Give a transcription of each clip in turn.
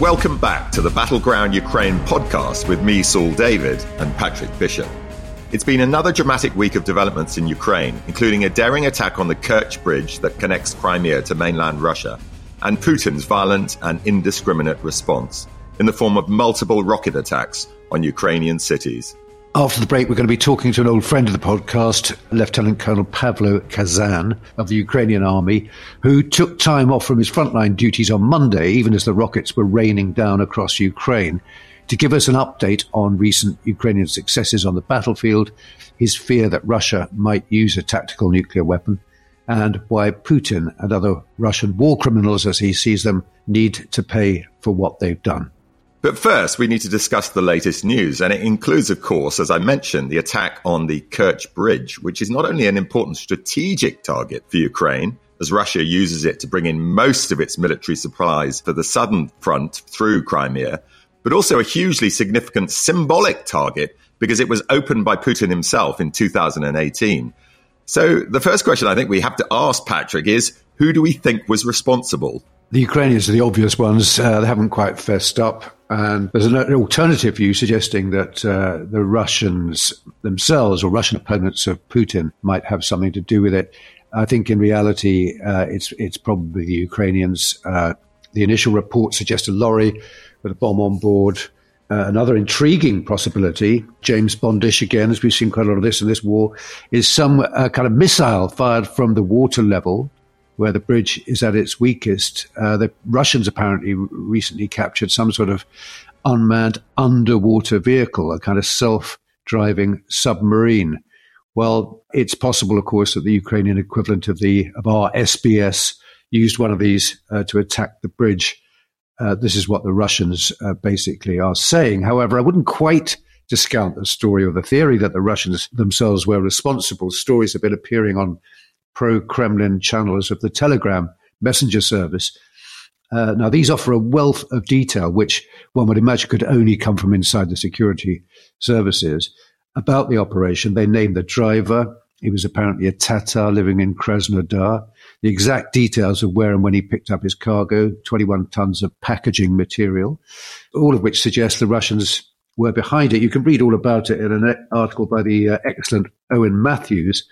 welcome back to the Battleground Ukraine podcast with me, Saul David, and Patrick Bishop. It's been another dramatic week of developments in Ukraine, including a daring attack on the Kerch Bridge that connects Crimea to mainland Russia, and Putin's violent and indiscriminate response in the form of multiple rocket attacks on Ukrainian cities. After the break, we're going to be talking to an old friend of the podcast, Lieutenant Colonel Pavlo Khazan of the Ukrainian army, who took time off from his frontline duties on Monday, even as the rockets were raining down across Ukraine to give us an update on recent Ukrainian successes on the battlefield, his fear that Russia might use a tactical nuclear weapon, and why Putin and other Russian war criminals, as he sees them, need to pay for what they've done. But first, we need to discuss the latest news, and it includes, of course, as I mentioned, the attack on the Kerch Bridge, which is not only an important strategic target for Ukraine, as Russia uses it to bring in most of its military supplies for the southern front through Crimea, but also a hugely significant symbolic target because it was opened by Putin himself in 2018. So the first question I think we have to ask, Patrick, is who do we think was responsible? The Ukrainians are the obvious ones. Uh, they haven't quite fessed up. And there's an alternative view suggesting that uh, the Russians themselves or Russian opponents of Putin might have something to do with it. I think in reality, uh, it's it's probably the Ukrainians. Uh, the initial report suggests a lorry with a bomb on board. Uh, another intriguing possibility, James Bondish again, as we've seen quite a lot of this in this war, is some uh, kind of missile fired from the water level where the bridge is at its weakest. Uh, the Russians apparently recently captured some sort of unmanned underwater vehicle, a kind of self driving submarine. Well, it's possible, of course, that the Ukrainian equivalent of the of our SBS used one of these uh, to attack the bridge. Uh, this is what the Russians uh, basically are saying. However, I wouldn't quite discount the story or the theory that the Russians themselves were responsible. Stories have been appearing on pro Kremlin channels of the Telegram messenger service. Uh, now, these offer a wealth of detail, which one would imagine could only come from inside the security services. About the operation, they name the driver. He was apparently a Tatar living in Krasnodar the exact details of where and when he picked up his cargo, 21 tons of packaging material, all of which suggests the Russians were behind it. You can read all about it in an article by the uh, excellent Owen Matthews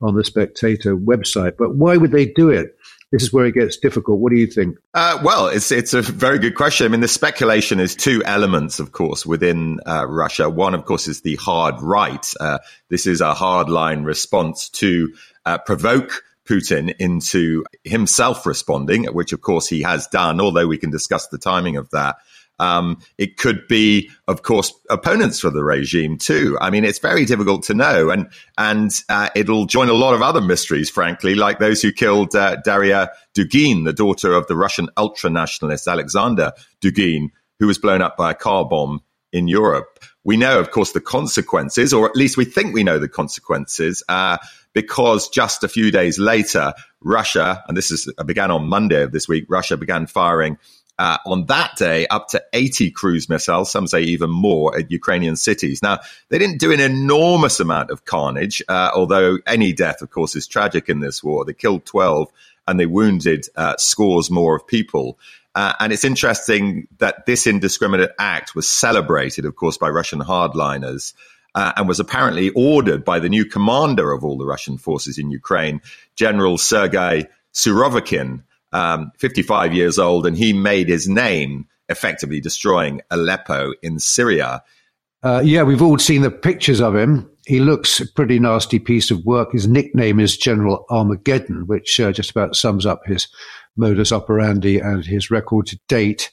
on the Spectator website. But why would they do it? This is where it gets difficult. What do you think? Uh, well, it's it's a very good question. I mean, the speculation is two elements, of course, within uh, Russia. One, of course, is the hard right. Uh, this is a hardline response to uh, provoke Putin into himself responding, which of course he has done, although we can discuss the timing of that. Um, it could be, of course, opponents for the regime too. I mean, it's very difficult to know, and and uh, it'll join a lot of other mysteries, frankly, like those who killed uh, Daria Dugin, the daughter of the Russian ultra nationalist Alexander Dugin, who was blown up by a car bomb in Europe. We know, of course, the consequences, or at least we think we know the consequences. Uh, because just a few days later, Russia, and this is began on Monday of this week, Russia began firing uh, on that day up to 80 cruise missiles, some say even more, at Ukrainian cities. Now, they didn't do an enormous amount of carnage, uh, although any death, of course, is tragic in this war. They killed 12 and they wounded uh, scores more of people. Uh, and it's interesting that this indiscriminate act was celebrated, of course, by Russian hardliners uh, and was apparently ordered by the new commander of all the Russian forces in Ukraine, General Sergei Surovikin, um, 55 years old, and he made his name effectively destroying Aleppo in Syria. Uh, yeah, we've all seen the pictures of him. He looks a pretty nasty piece of work. His nickname is General Armageddon, which uh, just about sums up his modus operandi and his record to date.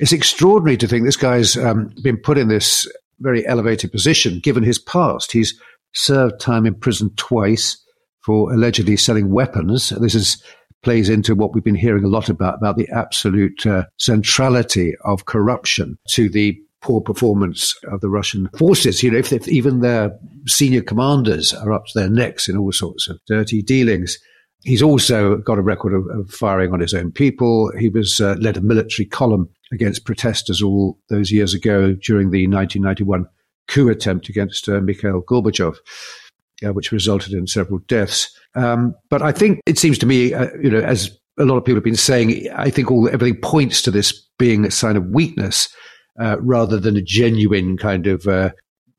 It's extraordinary to think this guy's um, been put in this very elevated position given his past. He's served time in prison twice for allegedly selling weapons. This is plays into what we've been hearing a lot about about the absolute uh, centrality of corruption to the poor performance of the Russian forces. You know, if, if even their senior commanders are up to their necks in all sorts of dirty dealings. He's also got a record of, of firing on his own people. He was uh, led a military column against protesters all those years ago during the 1991 coup attempt against uh, Mikhail Gorbachev, uh, which resulted in several deaths. Um, but I think it seems to me, uh, you know, as a lot of people have been saying, I think all everything points to this being a sign of weakness uh, rather than a genuine kind of uh,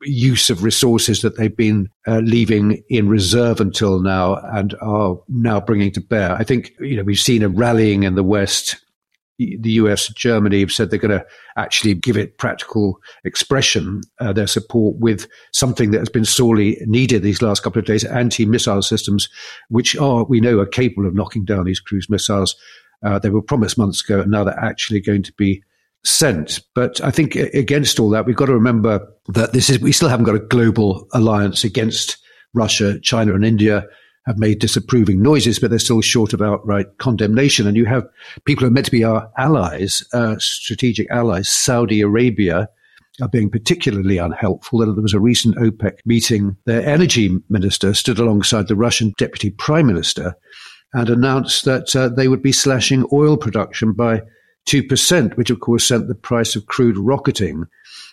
use of resources that they've been uh, leaving in reserve until now and are now bringing to bear. I think you know we've seen a rallying in the West. The US and Germany have said they're going to actually give it practical expression, uh, their support with something that has been sorely needed these last couple of days anti-missile systems, which are, we know, are capable of knocking down these cruise missiles. Uh, they were promised months ago, and now they're actually going to be sent. But I think against all that, we've got to remember that this is we still haven't got a global alliance against Russia, China, and India have made disapproving noises, but they're still short of outright condemnation. And you have people who are meant to be our allies, uh, strategic allies, Saudi Arabia. Are being particularly unhelpful. There was a recent OPEC meeting. Their energy minister stood alongside the Russian deputy prime minister and announced that uh, they would be slashing oil production by 2%, which of course sent the price of crude rocketing.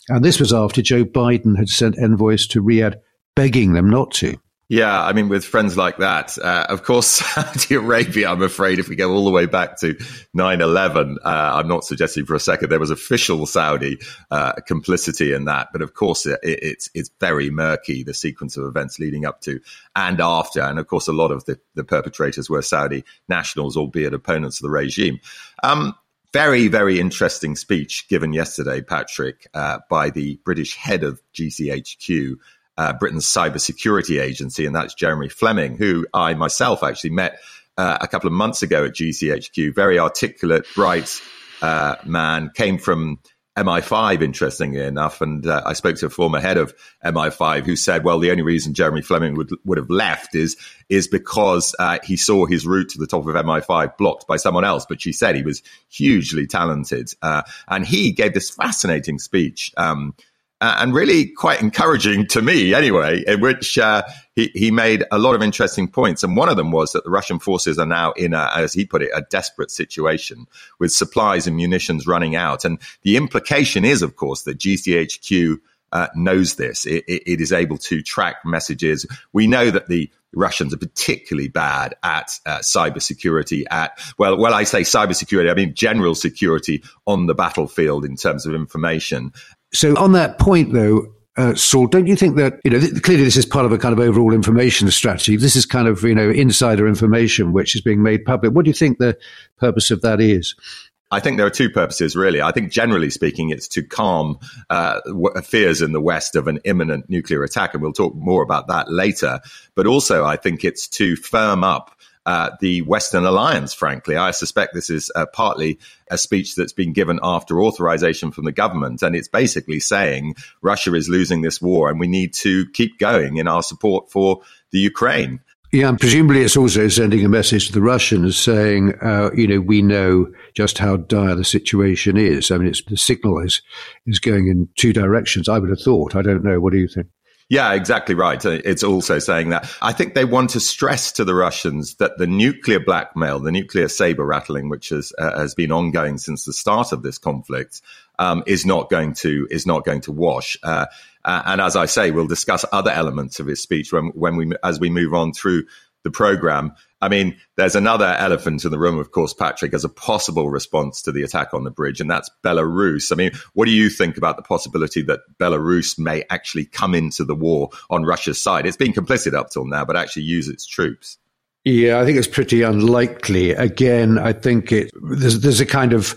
And this was after Joe Biden had sent envoys to Riyadh begging them not to. Yeah, I mean, with friends like that, uh, of course, Saudi Arabia, I'm afraid, if we go all the way back to 9 11, uh, I'm not suggesting for a second there was official Saudi uh, complicity in that. But of course, it, it's, it's very murky, the sequence of events leading up to and after. And of course, a lot of the, the perpetrators were Saudi nationals, albeit opponents of the regime. Um, very, very interesting speech given yesterday, Patrick, uh, by the British head of GCHQ, uh, Britain's cybersecurity agency, and that's Jeremy Fleming, who I myself actually met uh, a couple of months ago at GCHQ. Very articulate, bright uh, man, came from MI5, interestingly enough. And uh, I spoke to a former head of MI5 who said, well, the only reason Jeremy Fleming would, would have left is, is because uh, he saw his route to the top of MI5 blocked by someone else. But she said he was hugely talented. Uh, and he gave this fascinating speech. Um, uh, and really quite encouraging to me anyway, in which uh, he, he made a lot of interesting points. And one of them was that the Russian forces are now in a, as he put it, a desperate situation with supplies and munitions running out. And the implication is, of course, that GCHQ uh, knows this. It, it, it is able to track messages. We know that the Russians are particularly bad at uh, cybersecurity. At well, well, I say cybersecurity, I mean general security on the battlefield in terms of information. So on that point, though, uh, Saul, don't you think that, you know, th- clearly this is part of a kind of overall information strategy. This is kind of, you know, insider information which is being made public. What do you think the purpose of that is? I think there are two purposes, really. I think generally speaking, it's to calm uh, fears in the West of an imminent nuclear attack. And we'll talk more about that later. But also, I think it's to firm up uh, the Western alliance, frankly. I suspect this is uh, partly a speech that's been given after authorization from the government. And it's basically saying Russia is losing this war and we need to keep going in our support for the Ukraine. Yeah, and presumably it's also sending a message to the Russians saying, uh, you know, we know just how dire the situation is. I mean, it's, the signal is is going in two directions. I would have thought. I don't know. What do you think? Yeah, exactly right. Uh, it's also saying that I think they want to stress to the Russians that the nuclear blackmail, the nuclear saber rattling, which has uh, has been ongoing since the start of this conflict, um, is not going to is not going to wash. Uh, uh, and as I say, we'll discuss other elements of his speech when when we as we move on through the program. I mean, there's another elephant in the room, of course, Patrick, as a possible response to the attack on the bridge, and that's Belarus. I mean, what do you think about the possibility that Belarus may actually come into the war on Russia's side? It's been complicit up till now, but actually use its troops. Yeah, I think it's pretty unlikely. Again, I think it there's, there's a kind of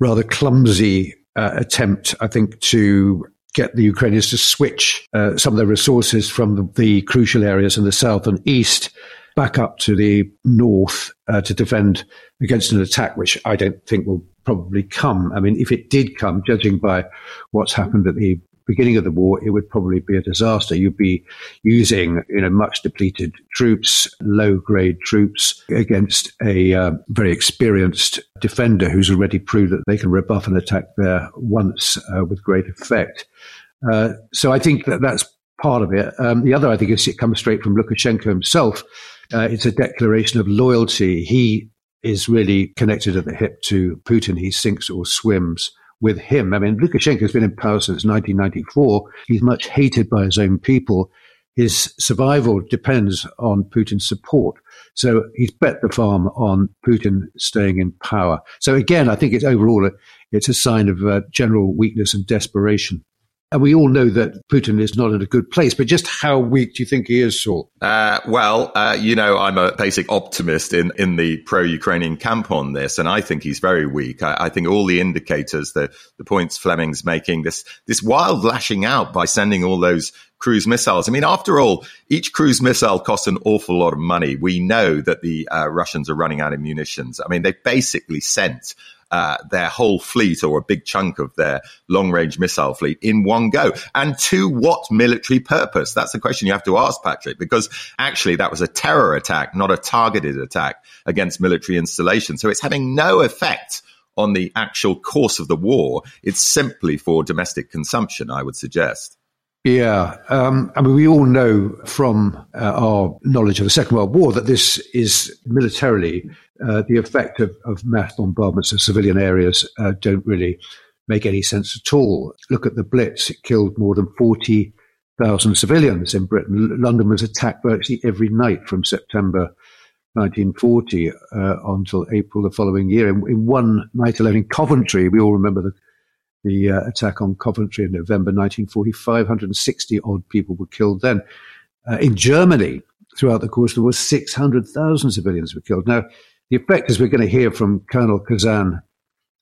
rather clumsy uh, attempt, I think, to get the Ukrainians to switch uh, some of their resources from the, the, crucial areas in the south and east back up to the north uh, to defend against an attack, which I don't think will probably come. I mean, if it did come, judging by what's happened at the beginning of the war, it would probably be a disaster. You'd be using, you know, much depleted troops, low grade troops against a uh, very experienced defender who's already proved that they can rebuff an attack there once uh, with great effect. Uh, so I think that that's part of it. Um, the other, I think, is it comes straight from Lukashenko himself. Uh, it's a declaration of loyalty. He is really connected at the hip to Putin. He sinks or swims with him. I mean, Lukashenko has been in power since 1994. He's much hated by his own people. his survival depends on Putin's support. So he's bet the farm on Putin staying in power. So again, I think it's overall, it's a sign of uh, general weakness and desperation. And we all know that Putin is not in a good place, but just how weak do you think he is, Saul? Uh, well, uh, you know, I'm a basic optimist in, in the pro Ukrainian camp on this, and I think he's very weak. I, I, think all the indicators, the, the points Fleming's making, this, this wild lashing out by sending all those cruise missiles. I mean, after all, each cruise missile costs an awful lot of money. We know that the uh, Russians are running out of munitions. I mean, they basically sent uh, their whole fleet or a big chunk of their long range missile fleet in one go. And to what military purpose? That's the question you have to ask, Patrick, because actually that was a terror attack, not a targeted attack against military installations. So it's having no effect on the actual course of the war. It's simply for domestic consumption, I would suggest. Yeah, um, I mean, we all know from uh, our knowledge of the Second World War that this is militarily uh, the effect of, of, mass bombardments of civilian areas uh, don't really make any sense at all. Look at the Blitz; it killed more than forty thousand civilians in Britain. London was attacked virtually every night from September 1940 uh, until April the following year. In, in, one night alone in Coventry, we all remember the the uh, attack on Coventry in November 1940, 560 odd people were killed then. Uh, in Germany, throughout the course, there were 600,000 civilians were killed. Now, the effect, as we're going to hear from Colonel Khazan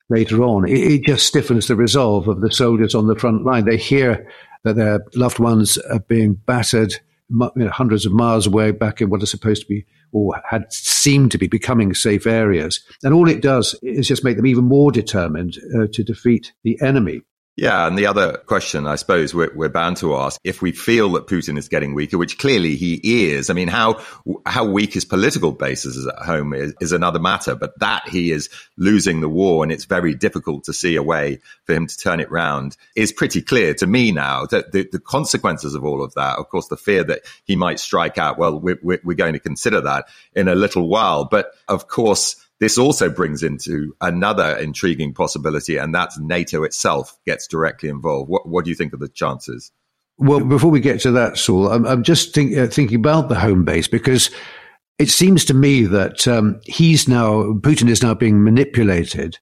later on, it, it just stiffens the resolve of the soldiers on the front line. They hear that their loved ones are being battered you know, hundreds of miles away back in what are supposed to be or had seemed to be becoming safe areas. And all it does is just make them even more determined uh, to defeat the enemy. Yeah, and the other question I suppose we're, we're, bound to ask, if we feel that Putin is getting weaker, which clearly he is, I mean, how how weak his political base is at home is, is another matter, but that he is losing the war and it's very difficult to see a way for him to turn it round is pretty clear to me now. That the, the consequences of all of that, of course, the fear that he might strike out, well, we're, we're going to consider that in a little while, but of course, this also brings into another intriguing possibility, and that's NATO itself gets directly involved. What, what do you think of the chances? Well, before we get to that, Saul, I'm, I'm just think, uh, thinking about the home base because it seems to me that um, he's now, Putin is now being manipulated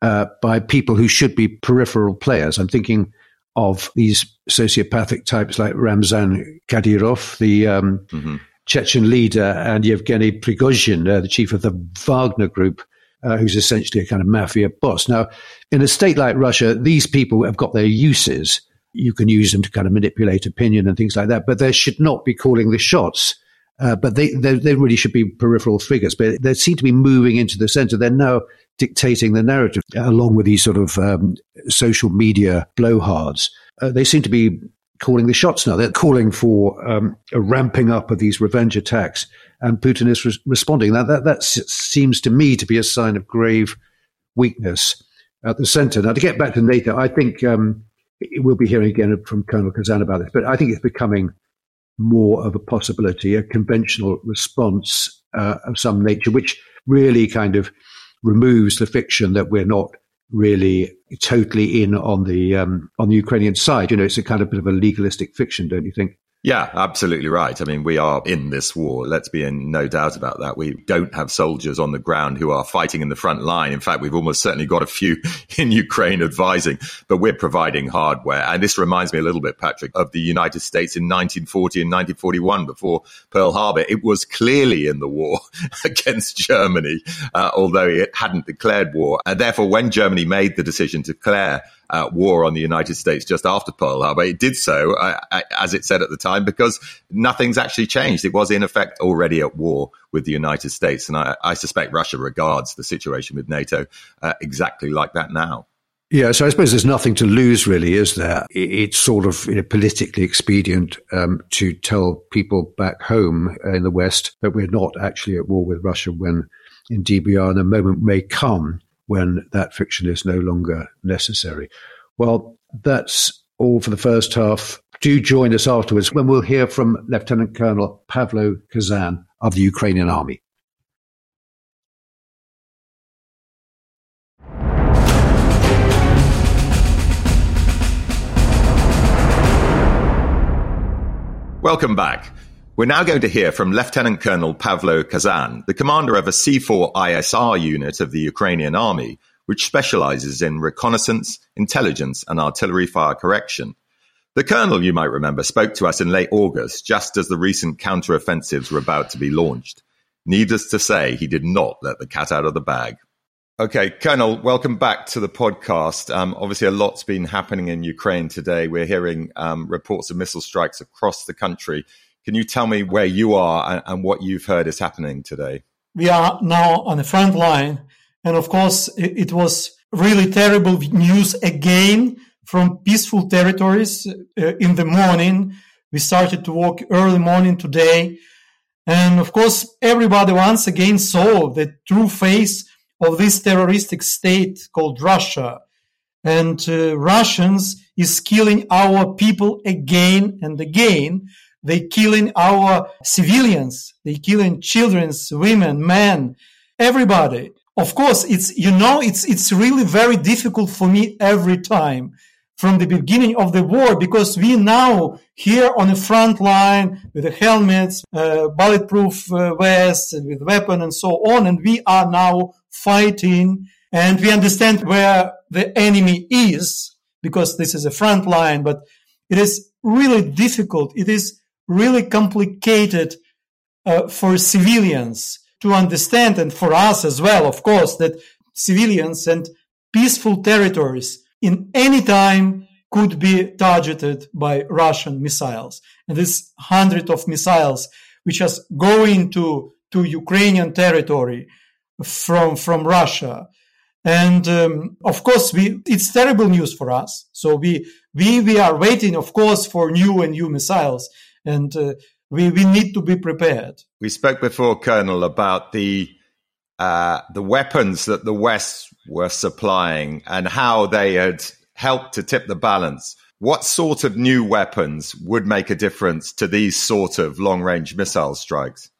uh, by people who should be peripheral players. I'm thinking of these sociopathic types like Ramzan Kadyrov, the um, mm-hmm. Chechen leader, and Yevgeny Prigozhin, uh, the chief of the Wagner group, uh, who's essentially a kind of mafia boss. Now, in a state like Russia, these people have got their uses. You can use them to kind of manipulate opinion and things like that, but they should not be calling the shots. Uh, but they, they, they really should be peripheral figures. But they seem to be moving into the center. They're now dictating the narrative along with these sort of um, social media blowhards. Uh, they seem to be calling the shots now. They're calling for um, a ramping up of these revenge attacks, and Putin is re- responding. Now, that, that seems to me to be a sign of grave weakness at the center. Now, to get back to NATO, I think um, we'll be hearing again from Colonel Khazan about this, but I think it's becoming more of a possibility, a conventional response uh, of some nature, which really kind of removes the fiction that we're not really totally in on the um, on the Ukrainian side. You know, it's a kind of bit of a legalistic fiction, don't you think? Yeah, absolutely right. I mean, we are in this war. Let's be in no doubt about that. We don't have soldiers on the ground who are fighting in the front line. In fact, we've almost certainly got a few in Ukraine advising, but we're providing hardware. And this reminds me a little bit, Patrick, of the United States in 1940 and 1941 before Pearl Harbor. It was clearly in the war against Germany, uh, although it hadn't declared war. And therefore, when Germany made the decision to declare uh, war on the United States just after Pearl Harbor. It did so, uh, uh, as it said at the time, because nothing's actually changed. It was in effect already at war with the United States. And I, I suspect Russia regards the situation with NATO uh, exactly like that now. Yeah, so I suppose there's nothing to lose, really, is there? It's sort of you know, politically expedient um, to tell people back home in the West that we're not actually at war with Russia when indeed we are, and a moment may come when that fiction is no longer necessary. Well, that's all for the first half. Do join us afterwards when we'll hear from Lieutenant Colonel Pavlo Khazan of the Ukrainian Army. Welcome back. We're now going to hear from Lieutenant Colonel Pavlo Khazan, the commander of a C4 ISR unit of the Ukrainian army, which specializes in reconnaissance, intelligence, and artillery fire correction. The colonel, you might remember, spoke to us in late August, just as the recent counteroffensives were about to be launched. Needless to say, he did not let the cat out of the bag. Okay, Colonel, welcome back to the podcast. Um, obviously, a lot's been happening in Ukraine today. We're hearing um, reports of missile strikes across the country. Can you tell me where you are and, and, what you've heard is happening today? We are now on the front line. And of course, it, it was really terrible news again from peaceful territories uh, in the morning. We started to walk early morning today. And of course, everybody once again saw the true face of this terroristic state called Russia. And uh, Russians is killing our people again and again. They killing our civilians. They killing children, women, men, everybody. Of course, it's, you know, it's, it's really very difficult for me every time from the beginning of the war because we now here on the front line with the helmets, uh, bulletproof uh, vests, with weapon and so on, and we are now fighting and we understand where the enemy is because this is a front line, but it is really difficult. It is really complicated uh, for civilians to understand and for us as well, of course, that civilians and peaceful territories in any time could be targeted by Russian missiles. And this hundred of missiles which are going to, to Ukrainian territory from, from Russia. And um, of course, we, it's terrible news for us. So we, we, we are waiting, of course, for new and new missiles. And uh, we, we need to be prepared. We spoke before, Colonel, about the uh, the weapons that the West were supplying and how they had helped to tip the balance. What sort of new weapons would make a difference to these sort of long range missile strikes?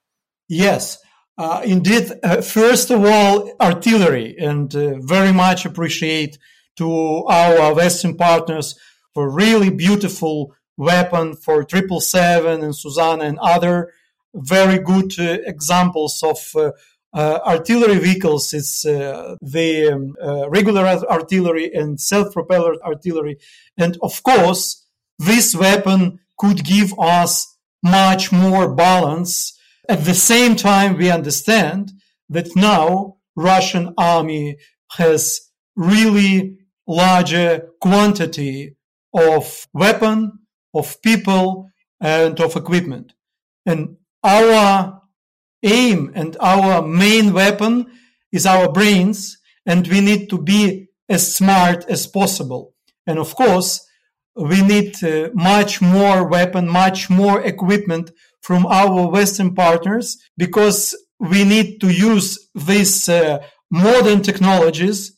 Yes, uh, indeed. Uh, first of all, artillery, and uh, very much appreciate to our Western partners for really beautiful weapon for triple seven and Zuzana and other very good uh, examples of uh, uh, artillery vehicles, it's uh, the um, uh, regular artillery and self-propelled artillery. And of course, this weapon could give us much more balance. At the same time, we understand that now Russian army has really larger quantity of weapon, of people, and of equipment. And our aim and our main weapon is our brains and we need to be as smart as possible. And of course, we need uh, much more weapon, much more equipment from our Western partners because we need to use these uh, modern technologies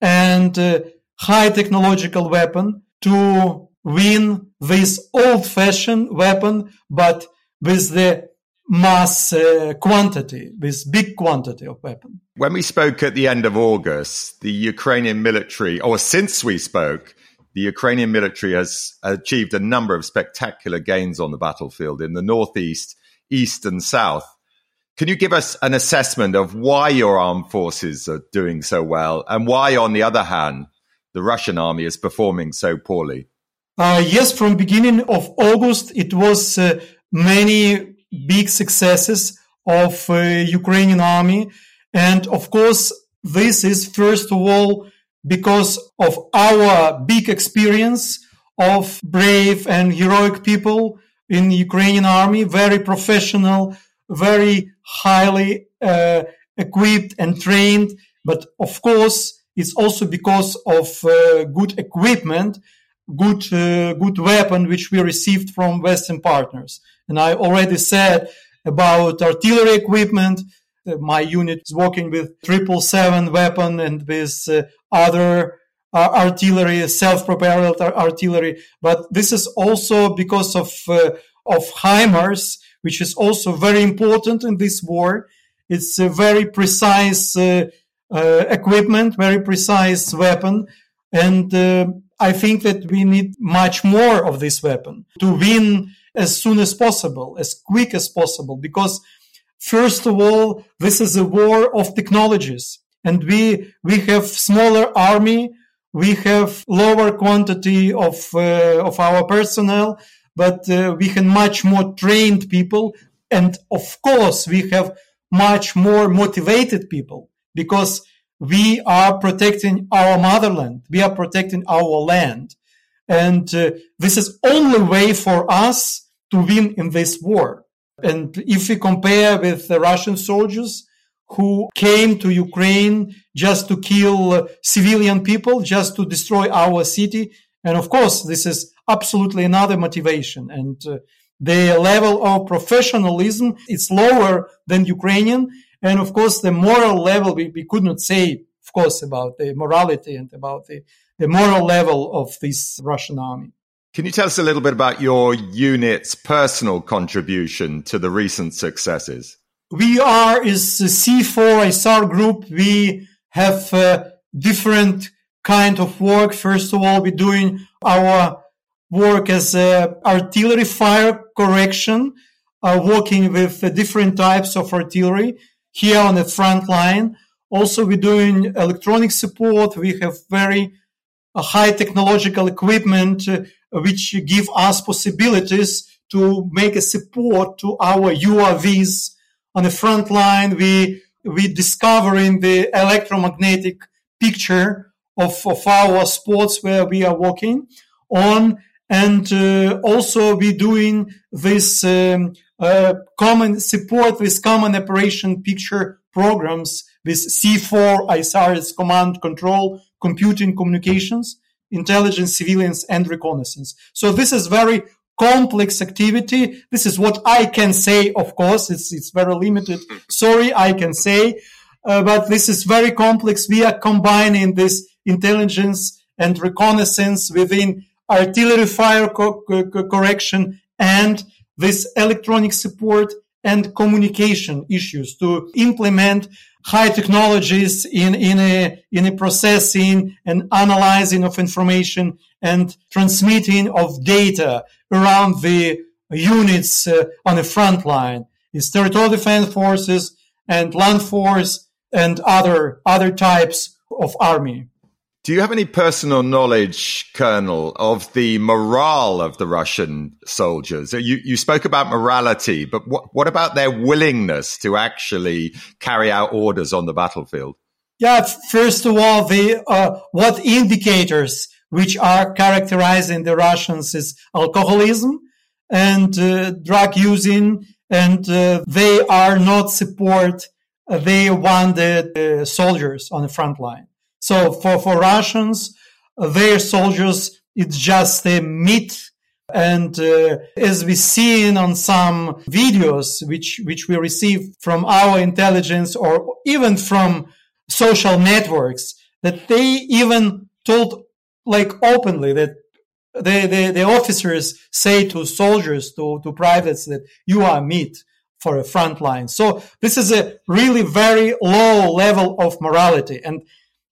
and uh, high technological weapon to win this old fashioned weapon, but with the mass uh, quantity, with big quantity of weapons. When we spoke at the end of August, the Ukrainian military, or since we spoke, the Ukrainian military has achieved a number of spectacular gains on the battlefield in the northeast, east, and south. Can you give us an assessment of why your armed forces are doing so well and why, on the other hand, the Russian army is performing so poorly? Uh, yes, from beginning of August, it was uh, many big successes of uh, Ukrainian army. And of course, this is first of all because of our big experience of brave and heroic people in Ukrainian army, very professional, very highly uh, equipped and trained. But of course, it's also because of uh, good equipment, good, uh, good weapon, which we received from Western partners. And I already said about artillery equipment. Uh, my unit is working with triple seven weapon and with uh, other uh, artillery, self-propelled artillery. But this is also because of uh, of HIMARS, which is also very important in this war. It's a very precise uh, equipment, very precise weapon, and I think that we need much more of this weapon to win as soon as possible, as quick as possible, because first of all, this is a war of technologies and we, we have smaller army. We have lower quantity of, uh, of our personnel, but uh, we have much more trained people. And of course, we have much more motivated people because we are protecting our motherland. We are protecting our land. And uh, this is only way for us to win in this war. And if we compare with the Russian soldiers who came to Ukraine just to kill uh, civilian people, just to destroy our city. And of course, this is absolutely another motivation. And uh, the level of professionalism is lower than Ukrainian. And of course, the moral level, we, we could not say, of course, about the morality and about the, the moral level of this Russian army. Can you tell us a little bit about your unit's personal contribution to the recent successes? We are is C4 ISAR group. We have uh, different kind of work. First of all, we're doing our work as uh, artillery fire correction, uh, working with different types of artillery here on the front line. Also, we're doing electronic support. We have very uh, high technological equipment, uh, which give us possibilities to make a support to our UAVs on the front line. We, we discovering the electromagnetic picture of, of our sports where we are working on. And uh, also we doing this um, common support with common operation picture programs with C4 ISAR's command control, computing communications, intelligence, surveillance, and reconnaissance. So this is very complex activity. This is what I can say. Of course, it's, it's very limited. Sorry, I can say, uh, but this is very complex. We are combining this intelligence and reconnaissance within artillery fire co- co- correction and this electronic support and communication issues to implement high technologies in, in a, in a processing and analyzing of information and transmitting of data around the units uh, on the front line. It's territorial defense forces and land force and other, other types of army. Do you have any personal knowledge, Colonel, of the morale of the Russian soldiers? You, you spoke about morality, but what, what about their willingness to actually carry out orders on the battlefield? Yeah, first of all, the uh, what indicators which are characterizing the Russians is alcoholism and uh, drug using, and uh, they are not support. Uh, they want the soldiers on the front line. So for, for Russians, their soldiers, it's just a myth. And uh, as we seen on some videos, which, which we received from our intelligence or even from social networks, that they even told like openly that the, the, the officers say to soldiers, to, to privates that you are meat for a front line. So this is a really very low level of morality. And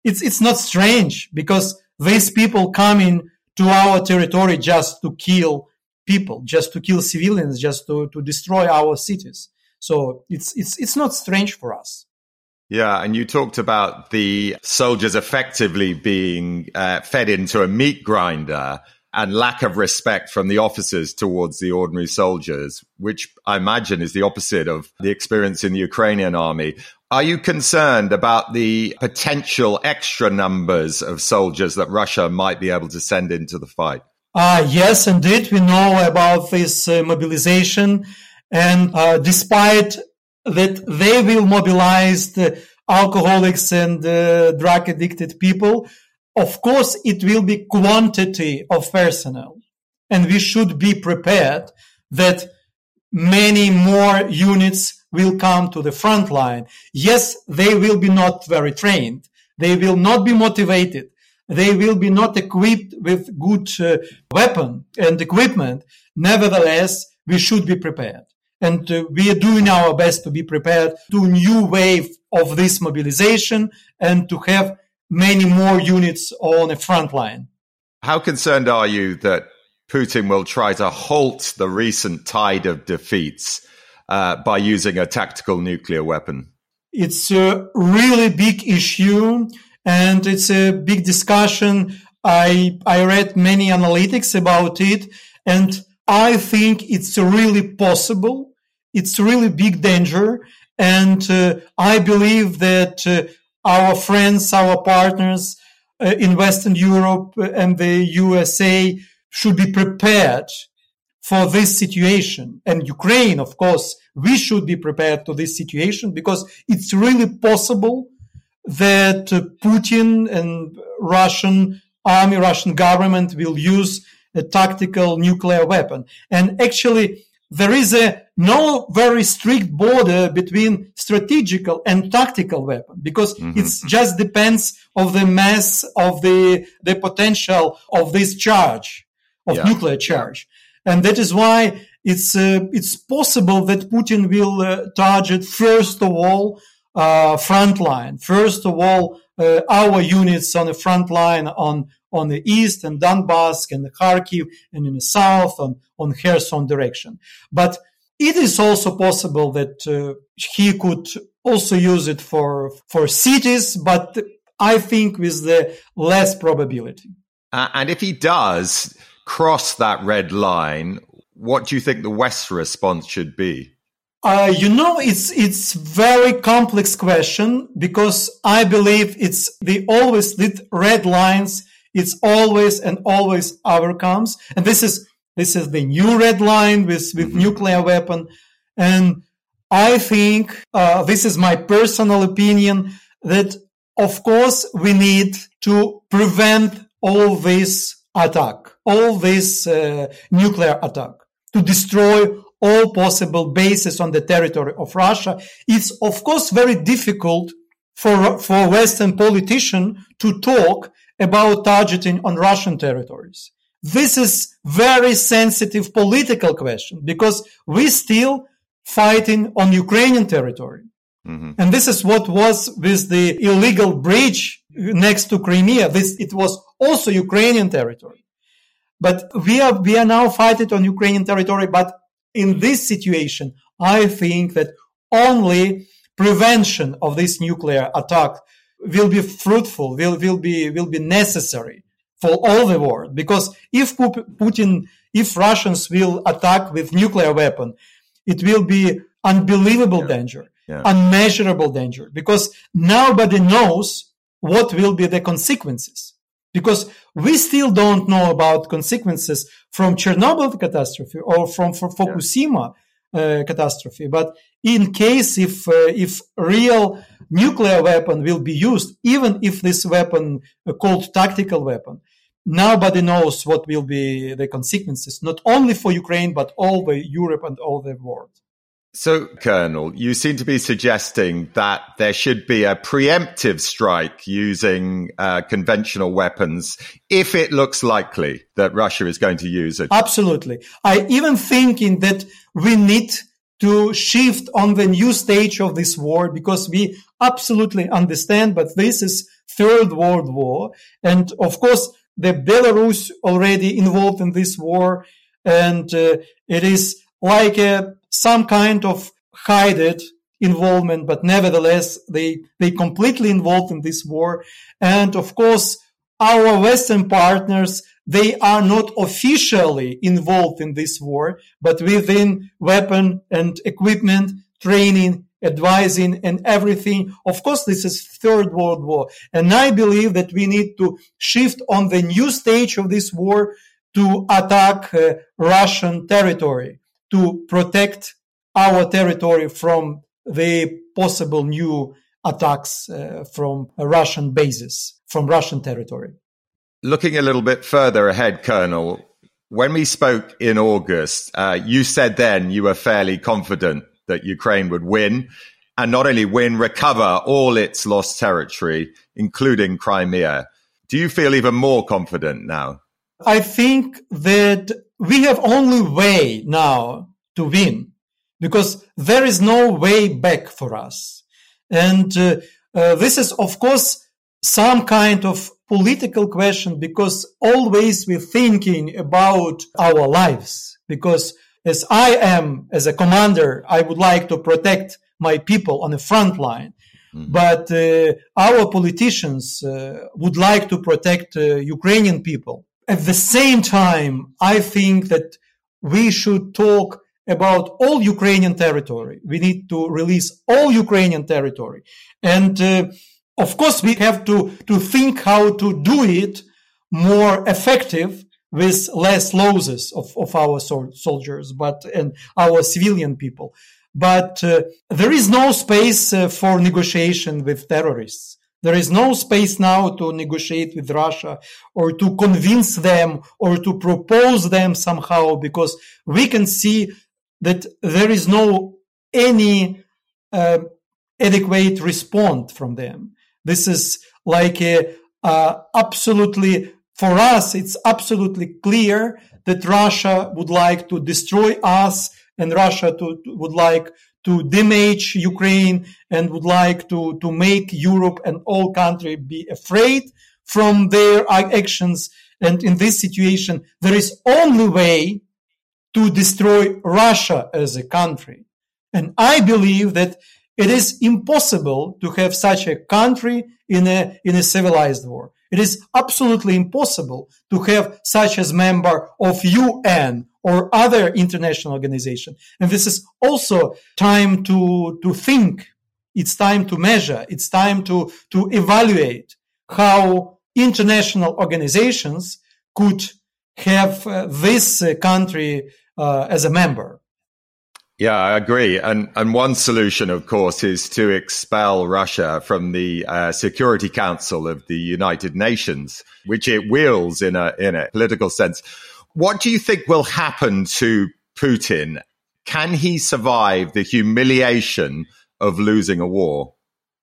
it's it's not strange because these people come in to our territory just to kill people, just to kill civilians, just to, to destroy our cities. So it's it's it's not strange for us. Yeah, and you talked about the soldiers effectively being uh, fed into a meat grinder and lack of respect from the officers towards the ordinary soldiers, which I imagine is the opposite of the experience in the Ukrainian army. Are you concerned about the potential extra numbers of soldiers that Russia might be able to send into the fight? Uh, yes, indeed. We know about this uh, mobilization. And uh, despite that they will mobilize the alcoholics and uh, drug addicted people, of course, it will be quantity of personnel. And we should be prepared that many more units will come to the front line. Yes, they will be not very trained. They will not be motivated. They will be not equipped with good uh, weapon and equipment. Nevertheless, we should be prepared. And uh, we are doing our best to be prepared to a new wave of this mobilization and to have many more units on the front line. How concerned are you that Putin will try to halt the recent tide of defeats uh, by using a tactical nuclear weapon? It's a really big issue and it's a big discussion. I, I read many analytics about it and I think it's really possible. It's really big danger. And uh, I believe that uh, our friends, our partners uh, in Western Europe and the USA should be prepared for this situation. And Ukraine, of course, we should be prepared to this situation because it's really possible that Putin and Russian army, Russian government will use a tactical nuclear weapon. And actually, there is a no very strict border between strategical and tactical weapon because mm-hmm. it just depends of the mass of the the potential of this charge of yeah. nuclear charge and that is why it's uh, it's possible that Putin will uh, target first of all uh, front line first of all uh, our units on the front line on on the east and Donbass and the Kharkiv and in the south on, on Kherson direction. But it is also possible that uh, he could also use it for, for cities, but I think with the less probability. Uh, and if he does cross that red line, what do you think the West's response should be? Uh, you know, it's it's very complex question because I believe it's the always the red lines it's always and always overcomes. And this is, this is the new red line with, with mm-hmm. nuclear weapon. And I think, uh, this is my personal opinion that of course we need to prevent all this attack, all this uh, nuclear attack to destroy all possible bases on the territory of Russia. It's of course very difficult for, for Western politicians to talk about targeting on Russian territories. This is very sensitive political question because we still fighting on Ukrainian territory. Mm-hmm. And this is what was with the illegal bridge next to Crimea. This, it was also Ukrainian territory. But we are, we are now fighting on Ukrainian territory. But in this situation, I think that only prevention of this nuclear attack will be fruitful, will, will be, will be necessary for all the world. Because if Putin, if Russians will attack with nuclear weapon, it will be unbelievable yeah. danger, yeah. unmeasurable danger, because nobody knows what will be the consequences. Because we still don't know about consequences from Chernobyl catastrophe or from Fukushima uh, catastrophe. But in case if uh, if real nuclear weapon will be used, even if this weapon uh, called tactical weapon, nobody knows what will be the consequences, not only for Ukraine but all the Europe and all the world. So, Colonel, you seem to be suggesting that there should be a preemptive strike using uh, conventional weapons if it looks likely that Russia is going to use it. Absolutely. I even thinking that we need to shift on the new stage of this war because we absolutely understand, but this is third world war. And of course, the Belarus already involved in this war. And uh, it is like a some kind of hided involvement, but nevertheless, they, they completely involved in this war. And of course, our Western partners, they are not officially involved in this war, but within weapon and equipment, training, advising and everything. Of course, this is third world war. And I believe that we need to shift on the new stage of this war to attack uh, Russian territory to protect our territory from the possible new attacks uh, from Russian bases, from Russian territory. Looking a little bit further ahead, Colonel, when we spoke in August, uh, you said then you were fairly confident that Ukraine would win and not only win, recover all its lost territory, including Crimea. Do you feel even more confident now? I think that we have only way now to win because there is no way back for us. And uh, uh, this is, of course, some kind of political question because always we're thinking about our lives. Because as I am, as a commander, I would like to protect my people on the front line. Mm-hmm. But uh, our politicians uh, would like to protect uh, Ukrainian people. At the same time, I think that we should talk about all Ukrainian territory. We need to release all Ukrainian territory. And uh, of course, we have to, to think how to do it more effective with less losses of, of our soldiers, but and our civilian people. But uh, there is no space uh, for negotiation with terrorists. There is no space now to negotiate with Russia or to convince them or to propose them somehow because we can see that there is no any uh, adequate response from them. This is like a, uh, absolutely for us. It's absolutely clear that Russia would like to destroy us, and Russia to, would like to damage Ukraine and would like to, to make Europe and all country be afraid from their actions. And in this situation, there is only way to destroy Russia as a country. And I believe that it is impossible to have such a country in a, in a civilized war. It is absolutely impossible to have such as member of UN or other international organization. And this is also time to, to think. It's time to measure. It's time to, to evaluate how international organizations could have uh, this uh, country uh, as a member. Yeah, I agree. And and one solution, of course, is to expel Russia from the uh, Security Council of the United Nations, which it wields in a in a political sense. What do you think will happen to Putin? Can he survive the humiliation of losing a war?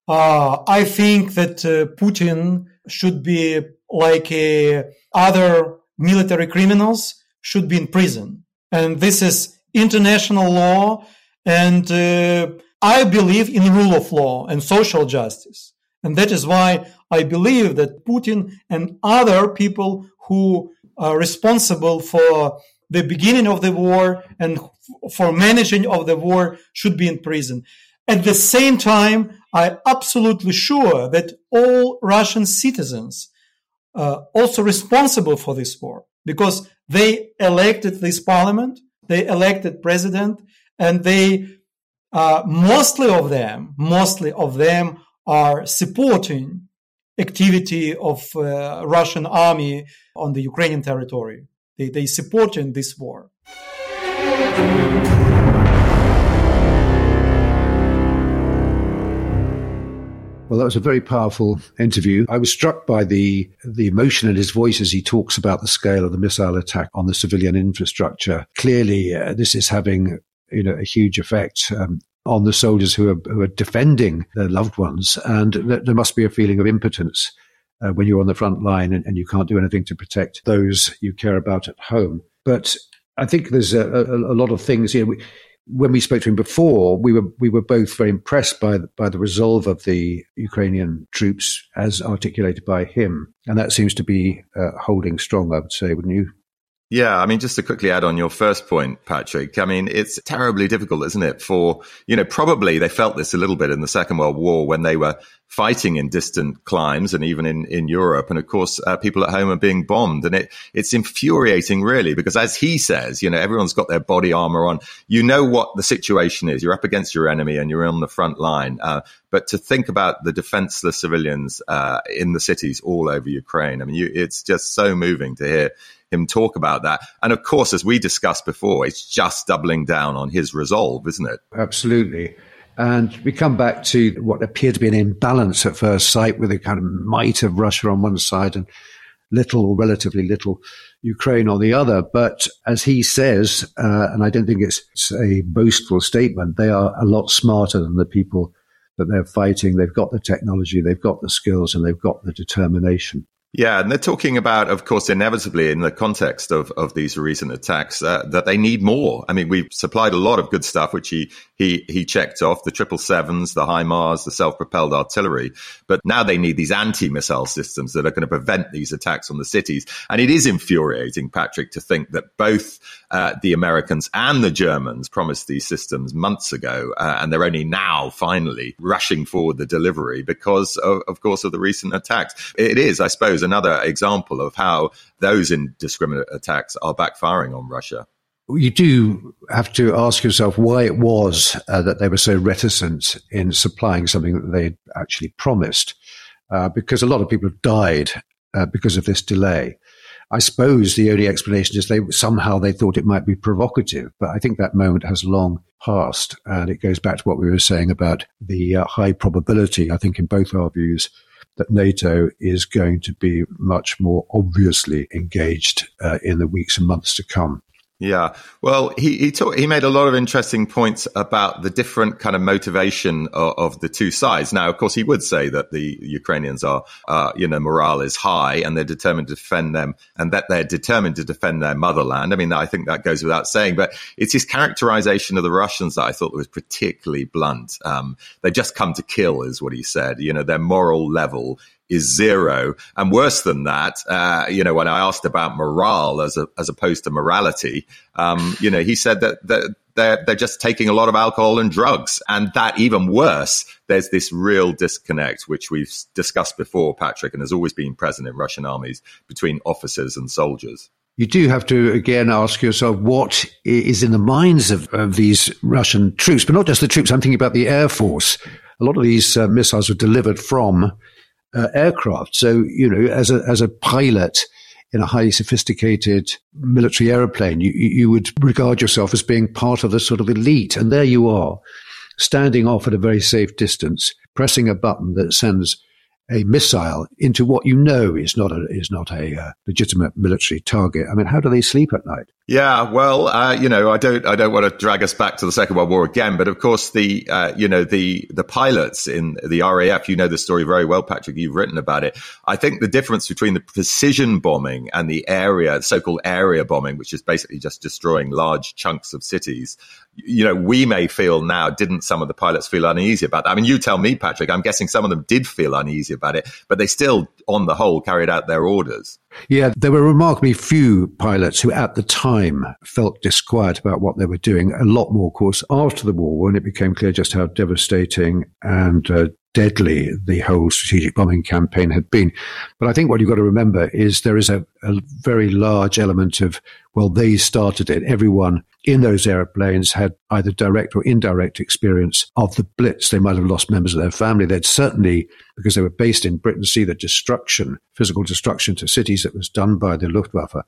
Uh, I think that uh, Putin should be like uh, other military criminals should be in prison. And this is international law. And uh, I believe in rule of law and social justice. And that is why I believe that Putin and other people who are responsible for the beginning of the war and for managing of the war should be in prison. At the same time, I'm absolutely sure that all Russian citizens uh, also responsible for this war because they elected this parliament, they elected president, and they uh, mostly of them, mostly of them are supporting activity of uh, Russian army on the Ukrainian territory. They, they supporting this war. Well, that was a very powerful interview. I was struck by the the emotion in his voice as he talks about the scale of the missile attack on the civilian infrastructure. Clearly, uh, this is having you know a huge effect um, on the soldiers who are who are defending their loved ones, and there must be a feeling of impotence. Uh, when you're on the front line and, and, you can't do anything to protect those you care about at home. But I think there's a, a, a lot of things. You know, when we spoke to him before, we were we were both very impressed by the, by the resolve of the Ukrainian troops as articulated by him, and that seems to be uh, holding strong. I would say, wouldn't you? Yeah, I mean, just to quickly add on your first point, Patrick, I mean, it's terribly difficult, isn't it? For, you know, probably they felt this a little bit in the Second World War when they were fighting in distant climes and even in, in Europe. And of course, uh, people at home are being bombed and it, it's infuriating really because as he says, you know, everyone's got their body armor on. You know what the situation is. You're up against your enemy and you're on the front line. Uh, but to think about the defenseless civilians, uh, in the cities all over Ukraine, I mean, you, it's just so moving to hear him talk about that. And of course, as we discussed before, it's just doubling down on his resolve, isn't it? Absolutely. And we come back to what appeared to be an imbalance at first sight with the kind of might of Russia on one side and little or relatively little Ukraine on the other. But as he says, uh, and I don't think it's, it's a boastful statement, they are a lot smarter than the people that they're fighting. They've got the technology, they've got the skills, and they've got the determination. Yeah, and they're talking about, of course, inevitably in the context of, of these recent attacks, uh, that they need more. I mean, we've supplied a lot of good stuff, which he, he, he checked off the triple sevens, the HIMARS, the self propelled artillery. But now they need these anti missile systems that are going to prevent these attacks on the cities. And it is infuriating, Patrick, to think that both uh, the Americans and the Germans promised these systems months ago, uh, and they're only now finally rushing forward the delivery because, of, of course, of the recent attacks. It is, I suppose, another example of how those indiscriminate attacks are backfiring on Russia. You do have to ask yourself why it was uh, that they were so reticent in supplying something that they actually promised, uh, because a lot of people have died uh, because of this delay. I suppose the only explanation is they somehow they thought it might be provocative, but I think that moment has long passed, and it goes back to what we were saying about the uh, high probability. I think in both our views that NATO is going to be much more obviously engaged uh, in the weeks and months to come. Yeah. Well, he he, talk, he made a lot of interesting points about the different kind of motivation of, of, the two sides. Now, of course, he would say that the Ukrainians are, uh, you know, morale is high and they're determined to defend them and that they're determined to defend their motherland. I mean, I think that goes without saying, but it's his characterization of the Russians that I thought was particularly blunt. Um, they just come to kill is what he said. You know, their moral level is zero. And worse than that, uh, you know, when I asked about morale as a, as opposed to morality, um, you know, he said that, that they're, they're just taking a lot of alcohol and drugs. And that even worse, there's this real disconnect, which we've discussed before, Patrick, and has always been present in Russian armies between officers and soldiers you do have to again ask yourself what is in the minds of, of, these Russian troops, but not just the troops. I'm thinking about the air force. A lot of these uh, missiles were delivered from uh, aircraft. So, you know, as a, as a pilot in a highly sophisticated military aeroplane, you, you would regard yourself as being part of the sort of elite. And there you are, standing off at a very safe distance, pressing a button that sends a missile into what you know is not a is not a uh, legitimate military target. I mean, how do they sleep at night? Yeah, well, uh, you know, I don't, I don't want to drag us back to the Second World War again, but of course, the, uh, you know, the the pilots in the RAF, you know the story very well, Patrick. You've written about it. I think the difference between the precision bombing and the area, so-called area bombing, which is basically just destroying large chunks of cities, you know, we may feel now, didn't some of the pilots feel uneasy about that? I mean, you tell me, Patrick, I'm guessing some of them did feel uneasy about it, but they still, on the whole, carried out their orders. Yeah, there were remarkably few pilots who at the time felt disquiet about what they were doing. A lot more, of course, after the war when it became clear just how devastating and uh, deadly the whole strategic bombing campaign had been. But I think what you've got to remember is there is a, a very large element of, well, they started it. Everyone in those airplanes had either direct or indirect experience of the Blitz. They might have lost members of their family. They'd certainly, because they were based in Britain, see the destruction, physical destruction to cities that was done by the Luftwaffe.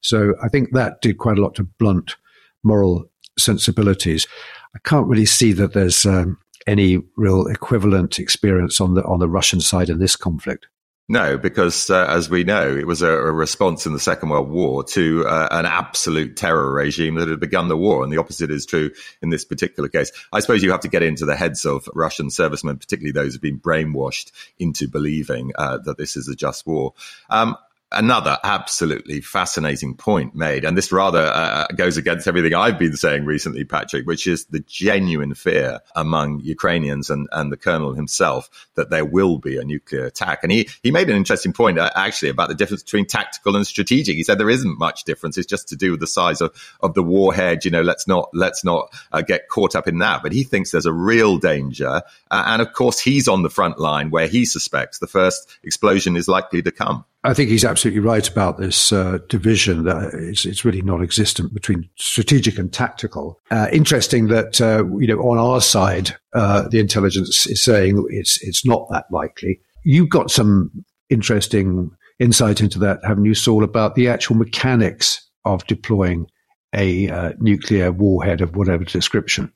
So I think that did quite a lot to blunt moral sensibilities. I can't really see that there's um, any real equivalent experience on the on the Russian side in this conflict. No, because uh, as we know, it was a, a, response in the Second World War to uh, an absolute terror regime that had begun the war. And the opposite is true in this particular case. I suppose you have to get into the heads of Russian servicemen, particularly those who've been brainwashed into believing uh, that this is a just war. Um, another absolutely fascinating point made, and this rather uh, goes against everything I've been saying recently, Patrick, which is the genuine fear among Ukrainians and, and the colonel himself that there will be a nuclear attack. And he, he made an interesting point, uh, actually, about the difference between tactical and strategic. He said there isn't much difference. It's just to do with the size of, of the warhead. You know, let's not, let's not uh, get caught up in that. But he thinks there's a real danger. Uh, and of course, he's on the front line where he suspects the first explosion is likely to come. I think he's absolutely right about this uh, division that it's, it's, really non-existent between strategic and tactical. Uh, interesting that uh, you know on our side, uh, the intelligence is saying it's it's not that likely. You've got some interesting insight into that, haven't you, Saul, about the actual mechanics of deploying a uh, nuclear warhead of whatever description?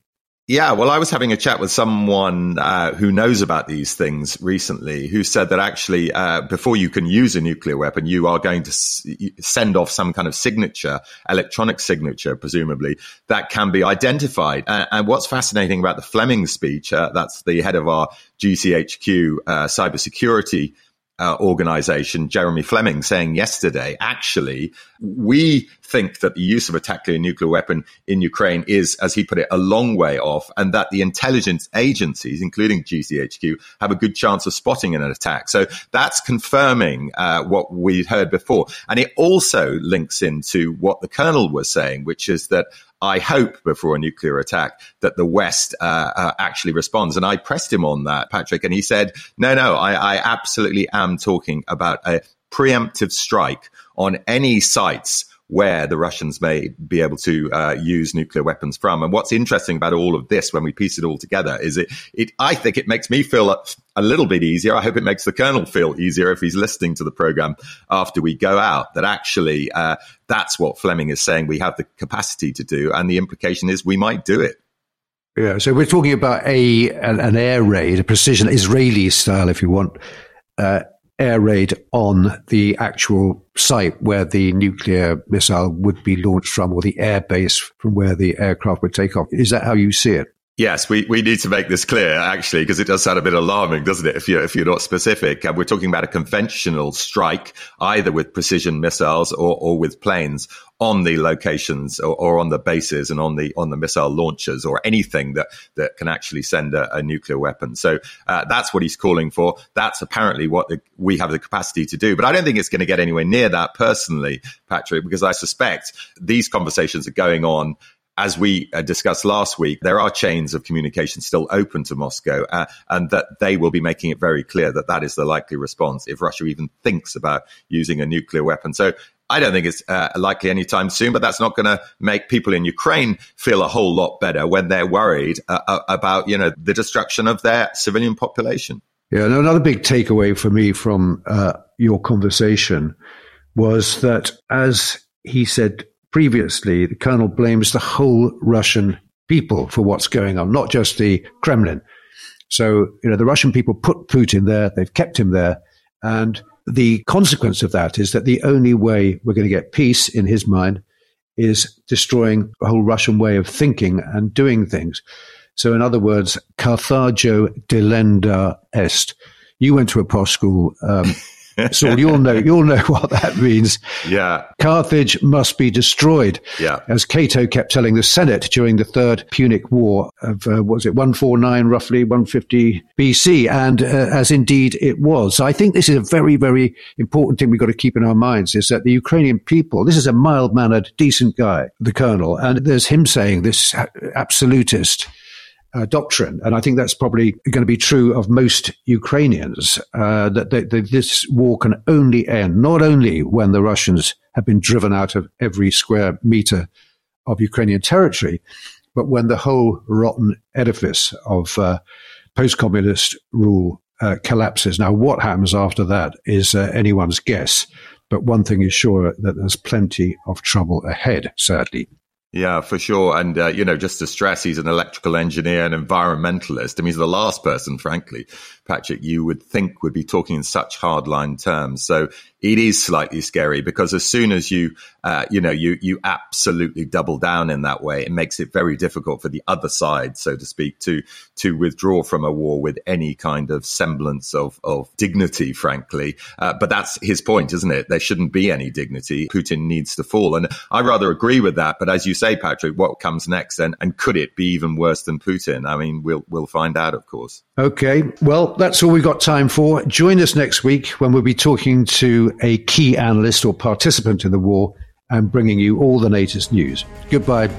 Yeah, well, I was having a chat with someone uh, who knows about these things recently, who said that actually, uh, before you can use a nuclear weapon, you are going to s- send off some kind of signature, electronic signature, presumably, that can be identified. Uh, and what's fascinating about the Fleming speech, uh, that's the head of our GCHQ uh, cybersecurity uh, organization, Jeremy Fleming, saying yesterday, actually, we think that the use of a tactical nuclear weapon in Ukraine is, as he put it, a long way off, and that the intelligence agencies, including GCHQ, have a good chance of spotting an attack. So that's confirming uh, what we'd heard before. And it also links into what the colonel was saying, which is that I hope before a nuclear attack that the West uh, uh, actually responds. And I pressed him on that, Patrick, and he said, no, no, I, I absolutely am talking about a preemptive strike on any sites where the Russians may be able to uh, use nuclear weapons from. And what's interesting about all of this, when we piece it all together, is it, it I think it makes me feel a, a, little bit easier. I hope it makes the colonel feel easier if he's listening to the program after we go out. That actually, uh, that's what Fleming is saying. We have the capacity to do, and the implication is we might do it. Yeah, so we're talking about a an, an air raid, a precision Israeli style, if you want. Uh, air raid on the actual site where the nuclear missile would be launched from or the air base from where the aircraft would take off. Is that how you see it? Yes, we, we need to make this clear actually, because it does sound a bit alarming, doesn't it? If you're, if you're not specific, and we're talking about a conventional strike, either with precision missiles or, or with planes on the locations or, or, on the bases and on the, on the missile launchers or anything that, that can actually send a, a nuclear weapon. So, uh, that's what he's calling for. That's apparently what the, we have the capacity to do. But I don't think it's going to get anywhere near that personally, Patrick, because I suspect these conversations are going on as we uh, discussed last week, there are chains of communication still open to Moscow, uh, and that they will be making it very clear that that is the likely response if Russia even thinks about using a nuclear weapon. So I don't think it's uh, likely anytime soon, but that's not going to make people in Ukraine feel a whole lot better when they're worried uh, uh, about, you know, the destruction of their civilian population. Yeah, and another big takeaway for me from uh, your conversation was that, as he said previously, the colonel blames the whole Russian people for what's going on, not just the Kremlin. So, you know, the Russian people put Putin there, they've kept him there. And the consequence of that is that the only way we're going to get peace in his mind is destroying the whole Russian way of thinking and doing things. So, in other words, Carthago delenda est. You went to a posh school. Um, Saul, you'll know you'll know what that means. Yeah. Carthage must be destroyed. Yeah. As Cato kept telling the Senate during the Third Punic War of uh, was it 149 roughly 150 BC and uh, as indeed it was. So I think this is a very very important thing we've got to keep in our minds is that the Ukrainian people this is a mild-mannered decent guy the colonel and there's him saying this absolutist uh, doctrine. And I think that's probably going to be true of most Ukrainians, uh, that, that, this war can only end, not only when the Russians have been driven out of every square meter of Ukrainian territory, but when the whole rotten edifice of uh, post communist rule uh, collapses. Now, what happens after that is uh, anyone's guess. But one thing is sure that there's plenty of trouble ahead, sadly. Yeah, for sure. And, uh, you know, just to stress, he's an electrical engineer and environmentalist. I mean, he's the last person, frankly, Patrick, you would think would be talking in such hardline terms. So it is slightly scary because as soon as you, uh, you know, you, you absolutely double down in that way, it makes it very difficult for the other side, so to speak, to, to withdraw from a war with any kind of semblance of, of dignity, frankly. Uh, but that's his point, isn't it? There shouldn't be any dignity. Putin needs to fall. And I rather agree with that. But as you say, Patrick, what comes next and, and could it be even worse than Putin? I mean, we'll, we'll find out, of course. Okay. Well, that's all we've got time for. Join us next week when we'll be talking to a key analyst or participant in the war and bringing you all the latest news. Goodbye.